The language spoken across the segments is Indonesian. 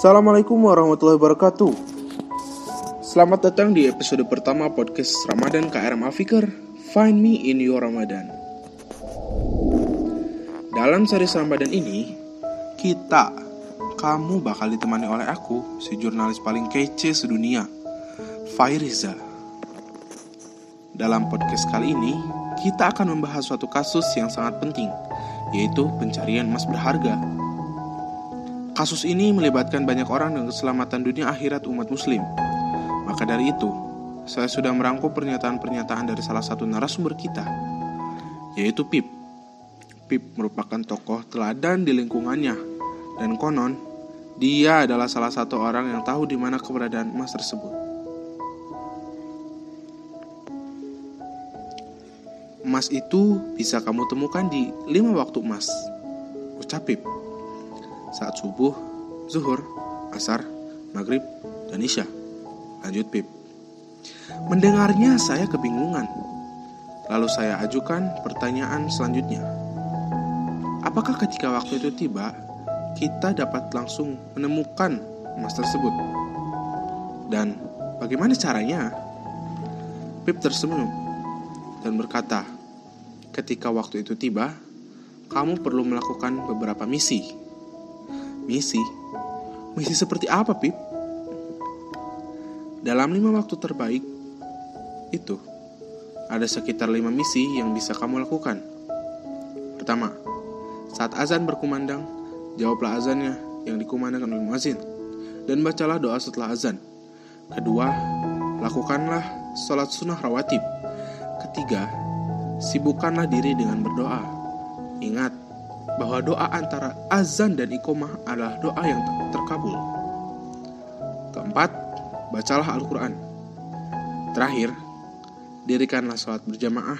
Assalamualaikum warahmatullahi wabarakatuh. Selamat datang di episode pertama podcast Ramadan KRM Afikar. Find me in your Ramadan. Dalam seri Ramadan ini, kita, kamu bakal ditemani oleh aku, si jurnalis paling kece sedunia, Fairiza. Dalam podcast kali ini, kita akan membahas suatu kasus yang sangat penting, yaitu pencarian emas berharga Kasus ini melibatkan banyak orang dan keselamatan dunia akhirat umat muslim. Maka dari itu, saya sudah merangkum pernyataan-pernyataan dari salah satu narasumber kita, yaitu Pip. Pip merupakan tokoh teladan di lingkungannya, dan konon, dia adalah salah satu orang yang tahu di mana keberadaan emas tersebut. Emas itu bisa kamu temukan di lima waktu emas. Ucap Pip saat subuh, zuhur, asar, maghrib, dan isya. Lanjut Pip. Mendengarnya saya kebingungan. Lalu saya ajukan pertanyaan selanjutnya. Apakah ketika waktu itu tiba, kita dapat langsung menemukan emas tersebut? Dan bagaimana caranya? Pip tersenyum dan berkata, ketika waktu itu tiba, kamu perlu melakukan beberapa misi Misi? Misi seperti apa, Pip? Dalam lima waktu terbaik, itu ada sekitar lima misi yang bisa kamu lakukan. Pertama, saat azan berkumandang, jawablah azannya yang dikumandangkan oleh muazin dan bacalah doa setelah azan. Kedua, lakukanlah sholat sunnah rawatib. Ketiga, sibukkanlah diri dengan berdoa. Ingat, bahwa doa antara azan dan ikomah adalah doa yang terkabul. Keempat, bacalah Al-Quran. Terakhir, dirikanlah sholat berjamaah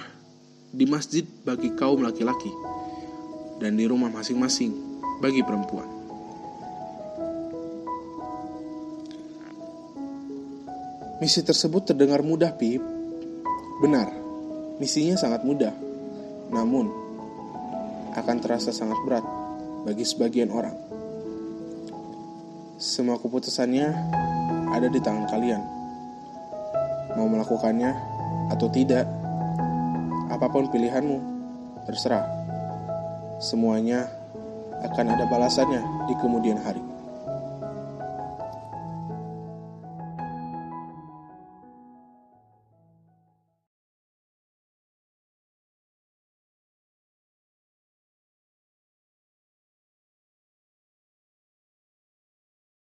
di masjid bagi kaum laki-laki dan di rumah masing-masing bagi perempuan. Misi tersebut terdengar mudah, Pip. Benar, misinya sangat mudah. Namun, akan terasa sangat berat bagi sebagian orang. Semua keputusannya ada di tangan kalian. Mau melakukannya atau tidak, apa pun pilihanmu, terserah. Semuanya akan ada balasannya di kemudian hari.